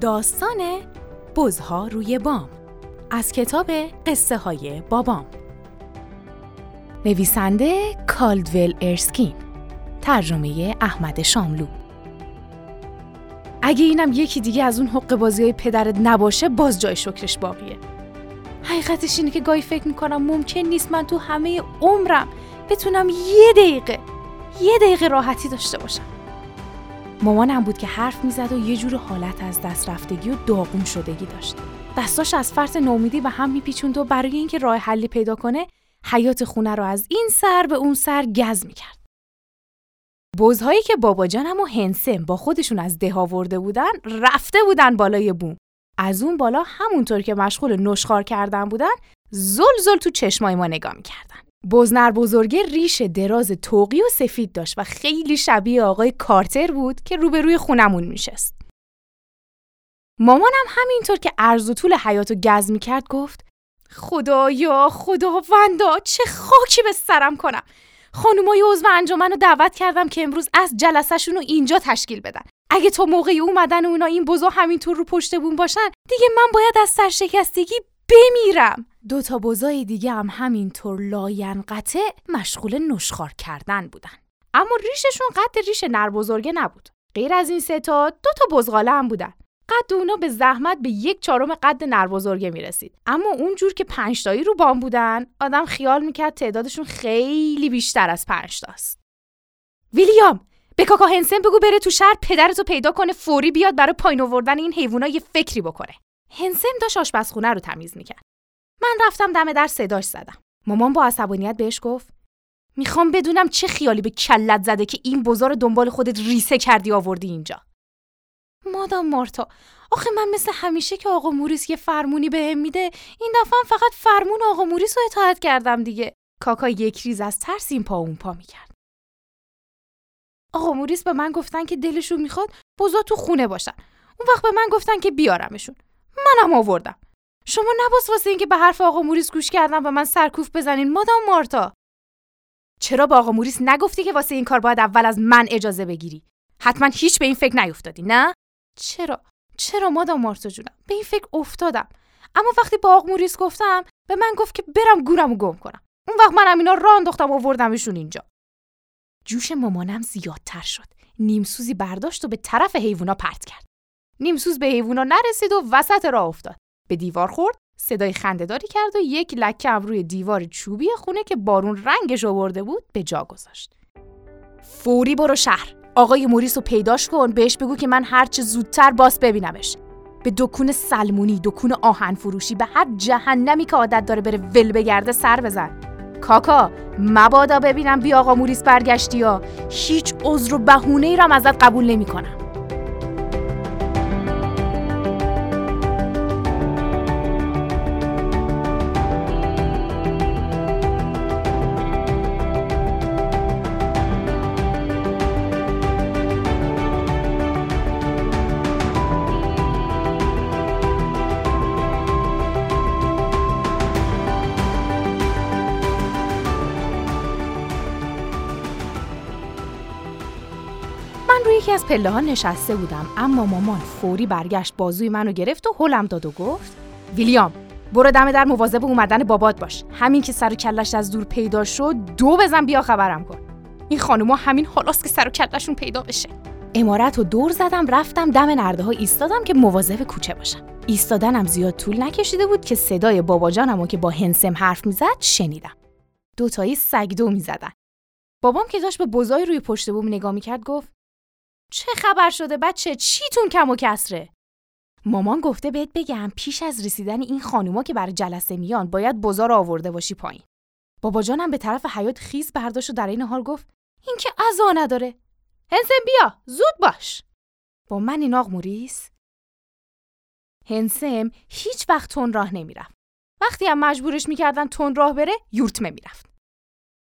داستان بزها روی بام. از کتاب قصه های بابام. نویسنده کالدول ارسکین. ترجمه احمد شاملو. اگه اینم یکی دیگه از اون حق بازی های پدرت نباشه باز جای شکرش باقیه. حقیقتش اینه که گاهی فکر می‌کنم ممکن نیست من تو همه عمرم بتونم یه دقیقه یه دقیقه راحتی داشته باشم. مامانم بود که حرف می‌زد و یه جور حالت از دست رفتگی و داغون شدگی داشت. دستاش از فرط نومیدی به هم میپیچوند و برای اینکه راه حلی پیدا کنه حیات خونه رو از این سر به اون سر گز می‌کرد. بزهایی که بابا جانم و هنسم با خودشون از ده آورده بودن رفته بودن بالای بوم. از اون بالا همونطور که مشغول نشخار کردن بودن زل زل تو چشمای ما نگاه می‌کردن. بزنر بزرگه ریش دراز توقی و سفید داشت و خیلی شبیه آقای کارتر بود که روبروی خونمون میشست. مامانم همینطور که عرض و طول حیاتو گز می‌کرد گفت خدایا خداوندا چه خاکی به سرم کنم. خانومای عضو انجمن رو دعوت کردم که امروز از جلسهشون رو اینجا تشکیل بدن. اگه تا موقعی اومدن اونا این بزا همینطور رو پشت بون باشن دیگه من باید از سرشکستگی بمیرم. دو تا بزای دیگه هم همینطور لاینقطع مشغول نشخار کردن بودن. اما ریششون قد ریش نر بزرگه نبود. غیر از این سه تا دو تا بزغاله هم بودن. قد اونا به زحمت به یک چهارم قد نر بزرگه می‌رسید. اما اونجور که پنج تایی رو بام بودن آدم خیال می‌کرد تعدادشون خیلی بیشتر از پنج تاست. ویلیام به کاکا هنسن بگو بره تو شهر پدرتو پیدا کنه فوری بیاد برای پایین آوردن این حیوونا یه فکری بکنه هنسن داشت آشپزخونه رو تمیز می‌کرد. من رفتم دم در صداش زدم. مامان با عصبانیت بهش گفت می‌خوام بدونم چه خیالی به کلت زده که این بزا رو دنبال خودت ریسه کردی آوردی اینجا. مادام مارتا آخه من مثل همیشه که آقا موریس یه فرمونی بهم میده این دفعه فقط فرمون آقا موریس رو اطاعت کردم دیگه. کاکا یک ریز از ترس این پا اون پا می‌کرد. آقا موریس به من گفتن که دلشون می‌خواد بزا تو خونه باشن. اون وقت به من گفتن که بیارمشون. منم آوردم. شما نباس واسه اینکه به حرف آقا موریس گوش کردم به من سرکوفت بزنین مادام مارتا. چرا با آقا موریس نگفتی که واسه این کار باید اول از من اجازه بگیری؟ حتما هیچ به این فکر نیفتادی نه؟ چرا؟ چرا مادام مارتا جونم؟ به این فکر افتادم. اما وقتی با آقا موریس گفتم به من گفت که برم گورمو گم کنم. اون وقت منم اینا راه انداختم آوردمشون اینجا. جوش مامانم زیادتر شد. نیمسوزی برداشت و به طرف حیوونا پرت کرد. نیمسوز به حیوونا نرسید و وسط راه افتاد. به دیوار خورد صدای خندهداری کرد و یک لکه روی دیوار چوبی خونه که بارون رنگش آورده بود به جا گذاشت. فوری برو شهر. آقای موریس رو پیداش کن بهش بگو که من هرچه زودتر باس ببینمش. به دکون سلمونی دکون آهن فروشی به هر جهنمی که عادت داره بره ول بگرده سر بزن. کاکا مبادا ببینم بی آقا موریس برگشتی یا. هیچ عذر و بهونه ای را ازت قبول نمی‌کنم. یکی از پله ها نشسته بودم اما مامان فوری برگشت بازوی منو گرفت و هلم داد و گفت ویلیام برو دم در مواظب اومدن بابات باش. همین که سر و کلش از دور پیدا شد دو بزن بیا خبرم کن. این خانوما همین حالاست که سر و کلشون پیدا بشه. امارت و دور زدم رفتم دم نرده ها ایستادم که مواظب کوچه باشم. ایستادنم زیاد طول نکشیده بود که صدای باباجانمو که با هنسم حرف می‌زد شنیدم. دوتایی سگدو می‌زدن. بابام که داشت به بزای روی پشت بوم نگاه می‌کرد گفت چه خبر شده بچه؟ چیتون کم و کسره؟ مامان گفته بهت بگم پیش از رسیدن این خانوما که برای جلسه میان باید بزار آورده باشی پایین. بابا جانم به طرف حیات خیز برداشت و در این حال گفت این که عزا نداره. هنسم بیا زود باش. با من این آق موریس؟ هنسم هیچ وقت تون راه نمی‌رفت. وقتی هم مجبورش می‌کردن تون راه بره یورتمه می‌رفت.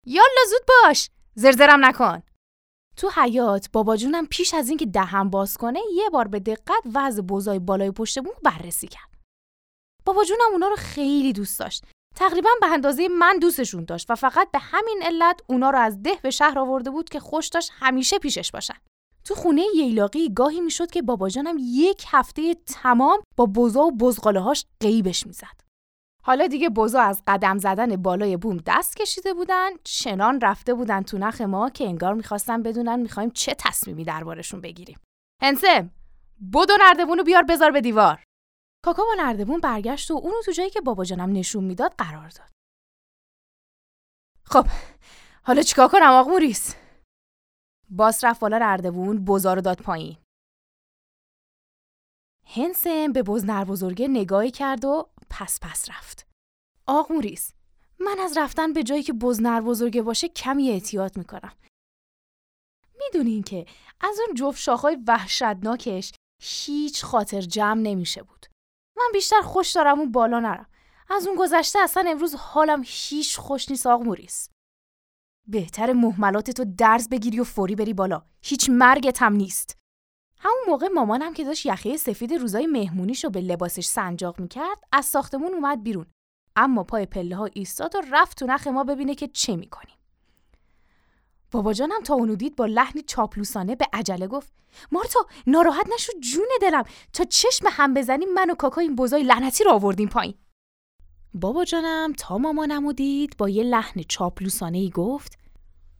یالا زود باش زرزرم نکن. تو حیات بابا جونم پیش از اینکه دهم باز کنه یه بار به دقت وضع بزای بالای پشت بوم بررسی کرد. بابا جونم اونا رو خیلی دوست داشت. تقریبا به اندازه من دوستشون داشت و فقط به همین علت اونا رو از ده به شهر آورده بود که خوش داشت همیشه پیشش باشن. تو خونه ییلاقی گاهی می‌شد که بابا جانم یک هفته تمام با بزا و بزغاله هاش قیبش می‌زد. حالا دیگه بزا از قدم زدن بالای بوم دست کشیده بودن چنان رفته بودن تو نخ ما که انگار می‌خواستن بدونن می‌خوایم چه تصمیمی دربارشون بگیریم. هنسم بدو نردبون بیار بذار به دیوار. کاکا با نردبون برگشت و اونو تو جایی که بابا جانم نشون می‌داد قرار داد. خب حالا چیکار کنم آقا موریس؟ باس رفت بالا نردبون بزار رو داد پایین. هنسم به بزنر بزرگه نگاهی کرد و پس پس رفت. آق موریس من از رفتن به جایی که بزنر بزرگه باشه کمی احتیاط می‌کنم. می‌دونین که از اون جفت شاخهای وحشتناکش هیچ خاطر جمع نمیشه بود. من بیشتر خوش دارم اون بالا نرم. از اون گذشته اصلا امروز حالم هیچ خوش نیست آق موریس. بهتر محملاتتو درز بگیری و فوری بری بالا. هیچ مرگت هم نیست. همون موقع مامانم که داشت یخه سفید روزای مهمونیشو به لباسش سنجاق می‌کرد از ساختمون اومد بیرون. اما پای پله ها ایستاد و رفت تو نخ ما ببینه که چه می‌کنیم. بابا جانم تا اونو دید با لحنی چاپلوسانه به عجله گفت مارتا ناراحت نشو جون دلم. تا چشم هم بزنیم من و کاکا این بزای لعنتی رو آوردیم پایین. بابا جانم تا مامانم دید با یه لحن چاپلوسانه ای گفت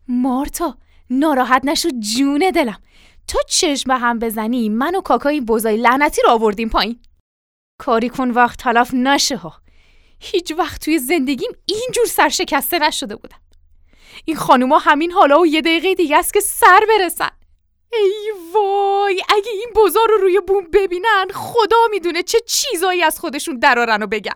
مارتا ناراحت نشو جون دلم. تا چشم هم بزنی؟ من و کاکای بزای لعنتی رو آوردیم پایین. کاری کن وقت تلف نشه ها. هیچ وقت توی زندگیم اینجور سرشکسته نشده بودم. این خانوما همین حالا و یه دقیقه دیگه است که سر برسن. ای وای اگه این بزار رو روی بوم ببینن خدا می‌دونه چه چیزایی از خودشون درارن و بگن.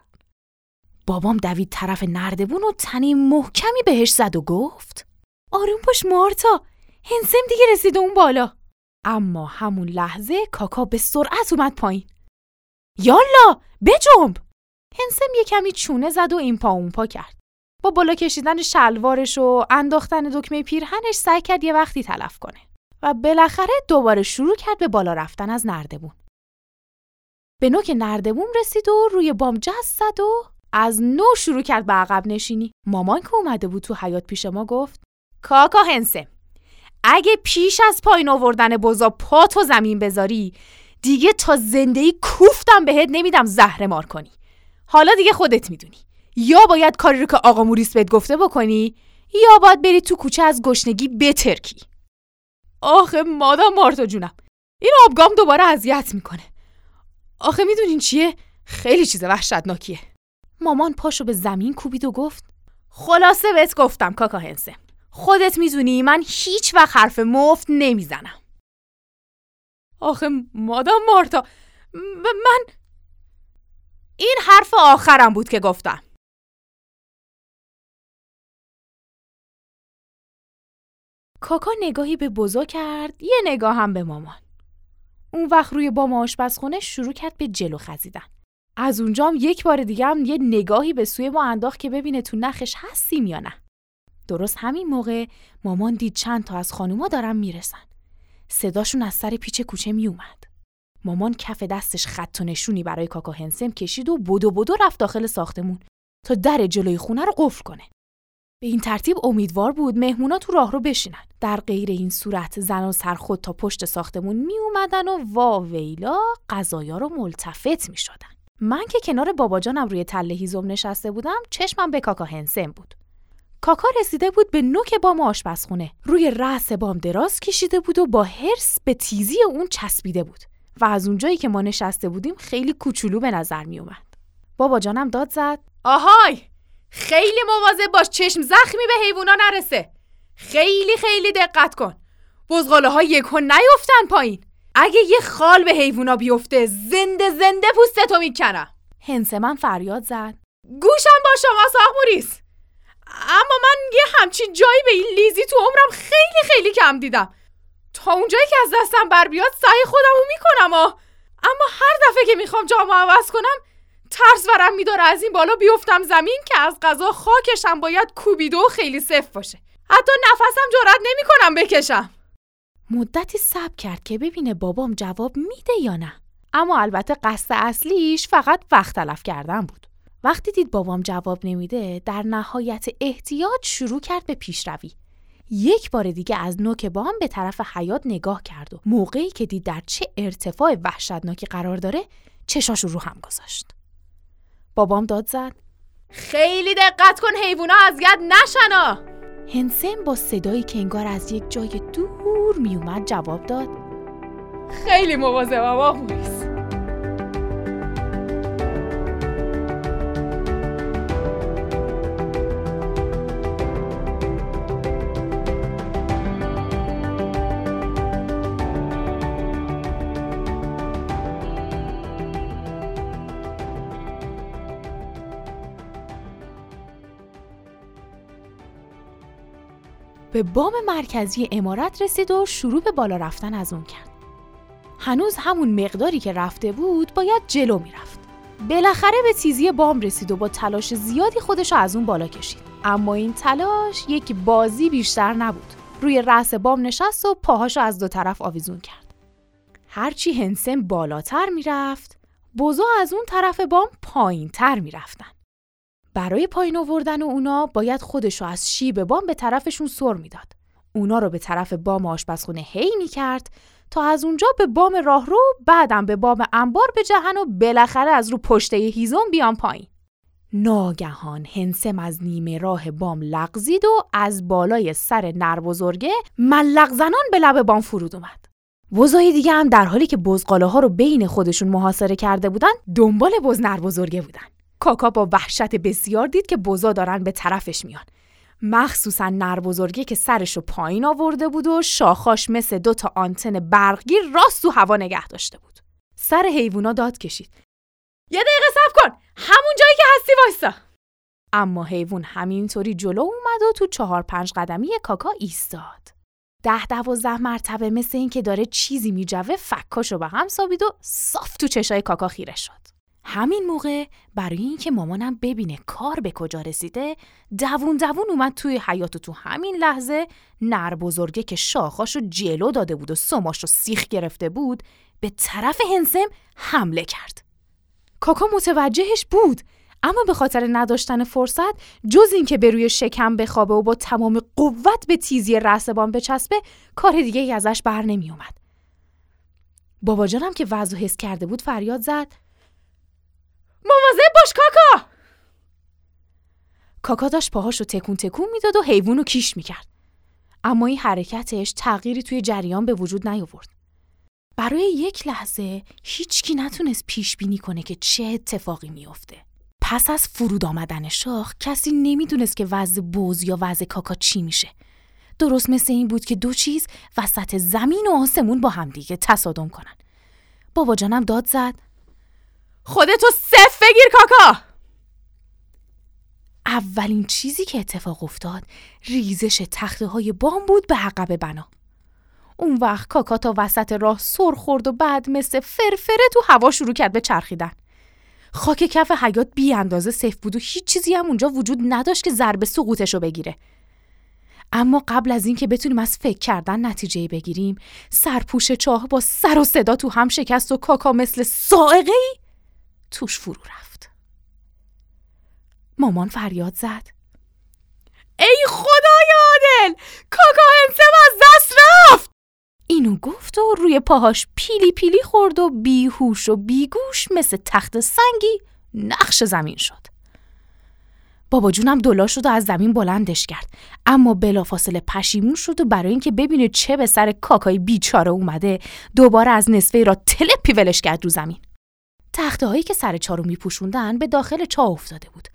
بابام دوید طرف نردبون و تنی محکمی بهش زد و گفت آروم باش مارتا هنسم دیگه رسیده اون بالا. اما همون لحظه کاکا به سرعت اومد پایین. یالا بجنب! هنسم یه کمی چونه زد و این پا اون پا کرد. با بالا کشیدن شلوارش و انداختن دکمه پیرهنش سعی کرد یه وقتی تلف کنه و بالاخره دوباره شروع کرد به بالا رفتن از نردبون. به نوک نردبون رسید و روی بام جست زد و از نو شروع کرد به عقب نشینی. مامان که اومده بود تو حیات پیش ما گفت کاکا هنسم. اگه پیش از پایین آوردن بزا پا تو زمین بذاری دیگه تا زندگی کوفتم بهت نمیدم زهره مار کنی. حالا دیگه خودت می‌دونی. یا باید کاری رو که آقا موریس بهت گفته بکنی یا باید بری تو کوچه از گشنگی بترکی. آخه مادام مارتا جونم این آبگام دوباره اذیت می‌کنه. آخه می‌دونین چیه؟ خیلی چیز وحشتناکیه. مامان پاشو به زمین کوبید و گفت خلاصه بهت گفتم کاکا هنسه. خودت می‌دونی من هیچ وقت حرف مفت نمی‌زنم. آخه مادام مارتا من این حرف آخرم بود که گفتم. کاکا نگاهی به بزا کرد یه نگاه هم به مامان. اون وقت روی بام آشپزخونه شروع کرد به جلو خزیدن. از اونجام یک بار دیگه هم یه نگاهی به سوی ما انداخت که ببینه تو نخش هستیم یا نه. درست همین موقع مامان دید چند تا از خانوما دارن می‌رسن. صداشون از سر پیچ کوچه می اومد. مامان کف دستش خط و نشونی برای کاکا هنسم کشید و بدو بدو رفت داخل ساختمون تا در جلوی خونه رو قفل کنه. به این ترتیب امیدوار بود مهمونا تو راه رو بشینن. در غیر این صورت زن و سرخود تا پشت ساختمون می اومدن و وا ویلا غذایا رو ملتفت می شدن. من که کنار باباجانم روی تله هیزم نشسته بودم چشمم به کاکا هنسم بود. کاکا رسیده بود به نوک بام آشپزخونه. روی رأس بام دراز کشیده بود و با حرس به تیزی اون چسبیده بود. و از اونجایی که ما نشسته بودیم خیلی کوچولو به نظر می اومد بابا جانم داد زد. آهای! خیلی مواظب باش چشم زخمی به حیوونا نرسه. خیلی خیلی دقت کن. بزغاله ها یکو نیفتن پایین. اگه یه خال به حیوونا بیفته زنده زنده پوستتو می‌کنم. هنس من فریاد زد. گوشم با شما ساق موریس اما من یه همچین جایی به این لیزی تو عمرم خیلی خیلی کم دیدم. تا اونجایی که از دستم بر بیاد سعی خودمو می‌کنم و اما هر دفعه که می‌خوام جامو عوض کنم ترس ورم میداره. از این بالا بیفتم زمین که از غذا خاکشم باید کوبیده و خیلی صف باشه. حتی نفسم جرات نمی‌کنم بکشم. مدتی صبر کرد که ببینه بابام جواب میده یا نه. اما البته قصد اصلیش فقط وقت تلف کردن بود. وقتی دید بابام جواب نمیده در نهایت احتیاط شروع کرد به پیشروی. یک بار دیگه از نوک بام به طرف حیات نگاه کرد و موقعی که دید در چه ارتفاع وحشتناکی قرار داره چشاشو رو هم گذاشت. بابام داد زد. خیلی دقت کن حیوونا اذیت نشنا هنسن با صدایی که انگار از یک جای دور میومد جواب داد. خیلی مواظبم آقویس به بام مرکزی امارت رسید و شروع به بالا رفتن از اون کرد. هنوز همون مقداری که رفته بود باید جلو می‌رفت. بالاخره به تیزی بام رسید و با تلاش زیادی خودش رو از اون بالا کشید. اما این تلاش یک بازی بیشتر نبود. روی رأس بام نشست و پاهاشو از دو طرف آویزون کرد. هرچی هنسن بالاتر می‌رفت، بوزا از اون طرف بام پایین تر می‌رفتن. برای پایین آوردن اونا باید خودشو از شیب بام به طرفشون سر می‌داد. اونا رو به طرف بام آشپزخونه هی می کرد تا از اونجا به بام راهرو بعدم به بام انبار جهن و بالاخره از رو پشته هیزم بیان پایین. ناگهان هنسم از نیمه راه بام لغزید و از بالای سر نر بزرگه ملق زنان به لب بام فرود اومد. بزای دیگه هم در حالی که بزقاله ها رو بین خودشون محاصره کرده بودن دنبال بز نر بزرگه بودن. کاکا با وحشت بسیار دید که بزا دارن به طرفش میان. مخصوصا نر بزرگی که سرشو پایین آورده بود و شاخاش مثل دو تا آنتن برقگیر راست تو هوا نگه داشته بود. سر حیوونا داد کشید. یه دقیقه صبر کن. همون جایی که هستی وایسا. اما حیوان همینطوری جلو اومد و تو چهار پنج قدمی کاکا ایستاد. ده دوازده مرتبه مثل این که داره چیزی میجوه فکاشو به هم سابید و صاف تو چشای کاکا خیره شد. همین موقع برای اینکه مامانم ببینه کار به کجا رسیده دوون دوون اومد توی حیات و تو همین لحظه نر بزرگه که شاخاشو جلو داده بود و سماشو سیخ گرفته بود به طرف هنسم حمله کرد. کاکا متوجهش بود اما به خاطر نداشتن فرصت جز اینکه به روی شکم بخوابه و با تمام قوت به تیزی رسبان بچسبه کار دیگه ای ازش بر نمی اومد. بابا جانم که وضع حس کرده بود فریاد زد مواظب باش کاکا! کاکا داشت پاهاشو تکون تکون می‌داد و حیوان رو کیش می‌کرد. اما این حرکتش تغییری توی جریان به وجود نیاورد. برای یک لحظه هیچکی نتونست پیش بینی کنه که چه اتفاقی میافته. پس از فرود آمدن شاخ کسی نمی‌دونست که وضع بوز یا وضع کاکا چی میشه. درست مثل این بود که دو چیز وسط زمین و آسمون با همدیگه تصادم کنن. بابا جانم داد زد. خودتو صف بگیر کاکا. اولین چیزی که اتفاق افتاد ریزش تخته های بام بود به عقب بنا. اون وقت کاکا تا وسط راه سر خورد و بعد مثل فرفره تو هوا شروع کرد به چرخیدن. خاک کف حیات بی اندازه سیف بود و هیچ چیزی هم اونجا وجود نداشت که ضربه سقوطش رو بگیره. اما قبل از اینکه بتونیم از فکر کردن نتیجه بگیریم سرپوش چاه با سر و صدا تو هم شکست و کاکا مثل سائقه ای توش فرو رفت. مامان فریاد زد. ای خدای عادل! کاکا انسم از دست رفت! اینو گفت و روی پاهاش پیلی پیلی خورد و بیهوش و بیگوش مثل تخت سنگی نقش زمین شد. بابا جونم دلا شد و از زمین بلندش کرد. اما بلافاصله پشیمون شد و برای اینکه ببینه چه به سر کاکای بیچاره اومده دوباره از نصفه را تلپی ولش کرد رو زمین. تخته هایی که سر چارو میپوشوندن به داخل چاه افتاده بود.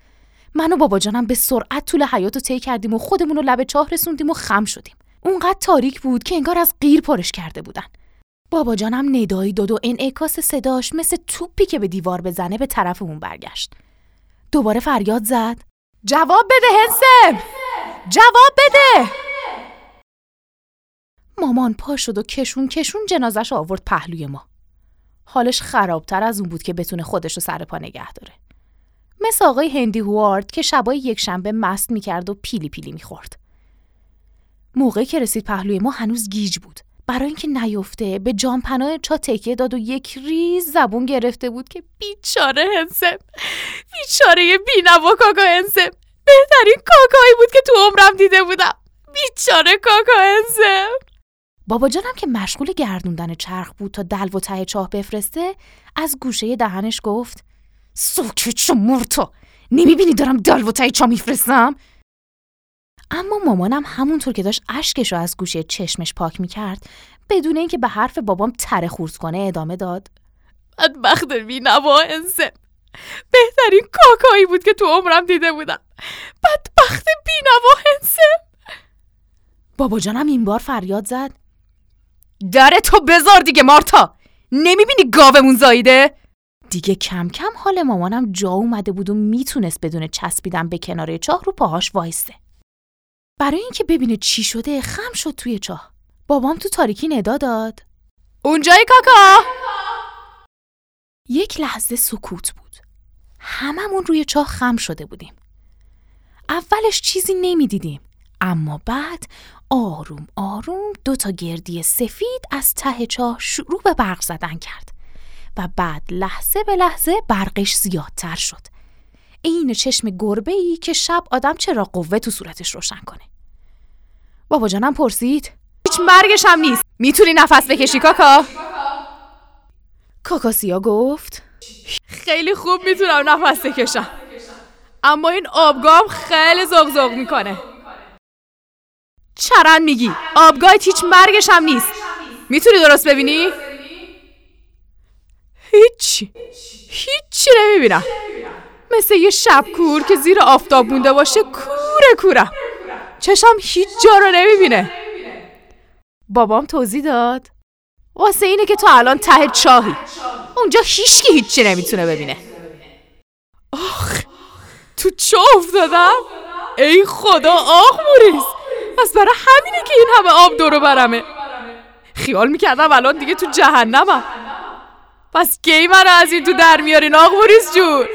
من و بابا جانم به سرعت طول حیات رو طی کردیم و خودمون رو لب چاه رسوندیم و خم شدیم. اونقدر تاریک بود که انگار از غیر پرش کرده بودن. بابا جانم ندایی داد و انعکاس صداش مثل توپی که به دیوار بزنه به طرف اون برگشت. دوباره فریاد زد. جواب بده هنسم! جواب بده! مامان پا شد و کشون کشون جنازش آورد پهلوی ما. حالش خرابتر از اون بود که بتونه خودش رو سر پا نگه داره. مثل آقای هندی هوارد که شبای یک شنبه مست می‌کرد و پیلی پیلی می‌خورد. موقعی که رسید پهلوی ما هنوز گیج بود. برای اینکه نیفته به جان پناه چا تکیه داد و یک ریز زبون گرفته بود که بیچاره هنسم بیچاره بینوا کاکا هنسم بهترین کاکایی بود که تو عمرم دیده بودم بیچاره کاکا انسم بابا جانم که مشغول گردوندن چرخ بود تا دلو و ته چاه بفرسته از گوشه دهنش گفت سوکه چو مرتا نمی‌بینی دارم دلو و ته چاه میفرستم؟ اما مامانم همونطور که داشت اشکش رو از گوشه چشمش پاک می‌کرد بدون اینکه به حرف بابام تره خورد کنه ادامه داد. بدبخت بینوا انسم بهترین کاکایی بود که تو عمرم دیده بودم. بدبخت بینوا انسم بابا جانم این بار فریاد زد. در تو بذار دیگه مارتا. نمی‌بینی گاومون زاییده؟ دیگه کم کم حال مامانم جا اومده بود و می‌تونست بدون چسبیدن به کنار چاه رو پاهاش وایسته برای اینکه ببینه چی شده خم شد توی چاه. بابام تو تاریکی ندا داد. اونجای کاکا! یک لحظه سکوت بود. هممون روی چاه خم شده بودیم. اولش چیزی نمی‌دیدیم. اما بعد آروم آروم دو تا گردی سفید از ته چاه شروع به برق زدن کرد و بعد لحظه به لحظه برقش زیادتر شد. این چشم گربه ای که شب آدم چرا قوه تو صورتش روشن کنه؟ بابا جانم پرسید. هیچ مرگش هم نیست. می‌تونی نفس بکشی کاکا؟ کاکاسیا گفت. خیلی خوب می‌تونم نفس بکشم. اما این آبگام خیلی زغزغ می‌کنه. چرن میگی؟ آبگاه هیچ مرگش هم نیست. می‌تونی درست ببینی؟ هیچی هیچی نمی‌بینم. مثل یه شب کور که زیر آفتاب مونده باشه کوره. کورم چشم هیچ جا رو نمی‌بینه. بابام توضیح داد. واسه اینه که تو الان ته چاهی. اونجا هیچکی هیچی نمی‌تونه ببینه. آخ تو چه افتادم؟ ای خدا آخ موریس پس برای همینه که این همه آب دورو برمه. خیال می‌کردم الان دیگه تو جهنمم. پس کی من از این تو در میارین آق موریس جون؟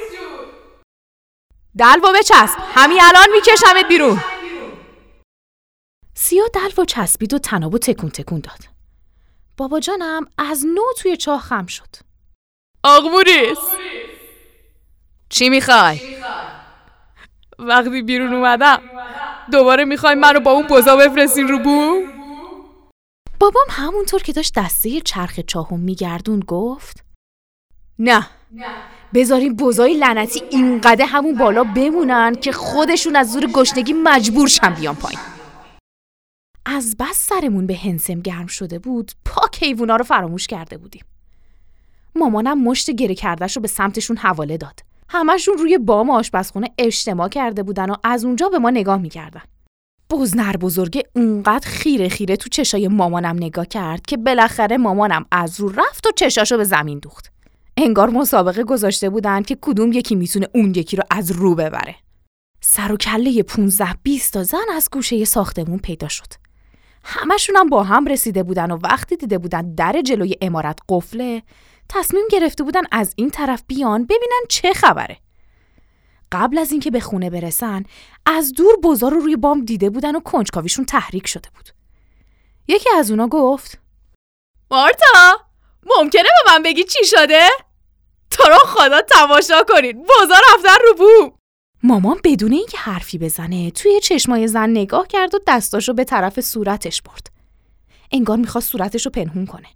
دلوا بچسب. همین الان میکشمت بیرون. سیا دلوا چسبید و تنابو تکون تکون داد. بابا جانم از نو توی چاه خم شد. آق موریس. چی می‌خوای؟ وقتی بیرون اومدم. دوباره می‌خوای منو با اون بزا بفرستین رو بوم؟ بابام همونطور که داشت دسته چرخ چاهو میگردون گفت نه بذارین بزای لعنتی اینقدر همون بالا بمونن که خودشون از زور گشنگی مجبور شن بیان پایین. از بس سرمون به هنسم گرم شده بود پاک حیوونا رو فراموش کرده بودیم. مامانم مشت گره کردش رو به سمتشون حواله داد. همشون روی بام آشپزخونه اجتماع کرده بودن و از اونجا به ما نگاه می‌کردن. بزنر بزرگه اونقدر خیره خیره تو چشای مامانم نگاه کرد که بالاخره مامانم از رو رفت و چشاشو به زمین دوخت. انگار مسابقه گذاشته بودن که کدوم یکی می‌تونه اون یکی رو از رو ببره. سر و کله 15 20 تا زن از گوشه ساختمون پیدا شد. همشون هم با هم رسیده بودن و وقتی دیده بودن در جلوی امارت قفله تصمیم گرفته بودن از این طرف بیان ببینن چه خبره. قبل از اینکه به خونه برسن از دور بزار رو روی بام دیده بودن و کنجکاویشون تحریک شده بود. یکی از اونا گفت مارتا ممکنه به من بگی چی شده؟ تو رو خدا تماشا کنید بزار رفتن رو بوم مامان بدون اینکه حرفی بزنه توی چشمای زن نگاه کرد و دستاشو به طرف صورتش برد. انگار می‌خواست صورتش رو پنهون کنه.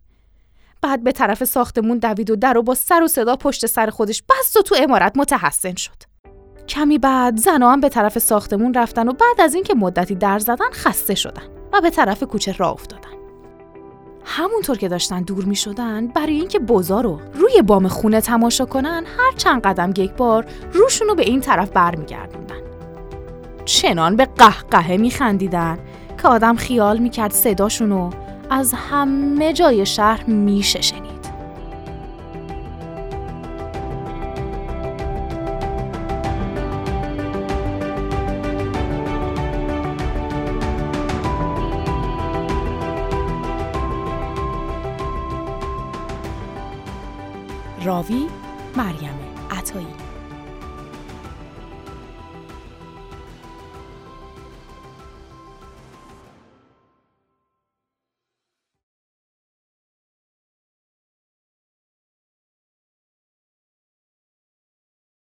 بعد به طرف ساختمون دوید و در و با سر و صدا پشت سر خودش بست و تو امارت متحسن شد. کمی بعد زنها هم به طرف ساختمون رفتن و بعد از اینکه مدتی در زدن خسته شدن و به طرف کوچه راه افتادن. همونطور که داشتن دور می شدن برای اینکه بزار رو روی بام خونه تماشا کنن هر چند قدم یک بار روشونو به این طرف برمیگردوندن. چنان به قهقهه می خندیدن که آدم خیال می کرد صداشونو از همه جای شهر میشه شنید.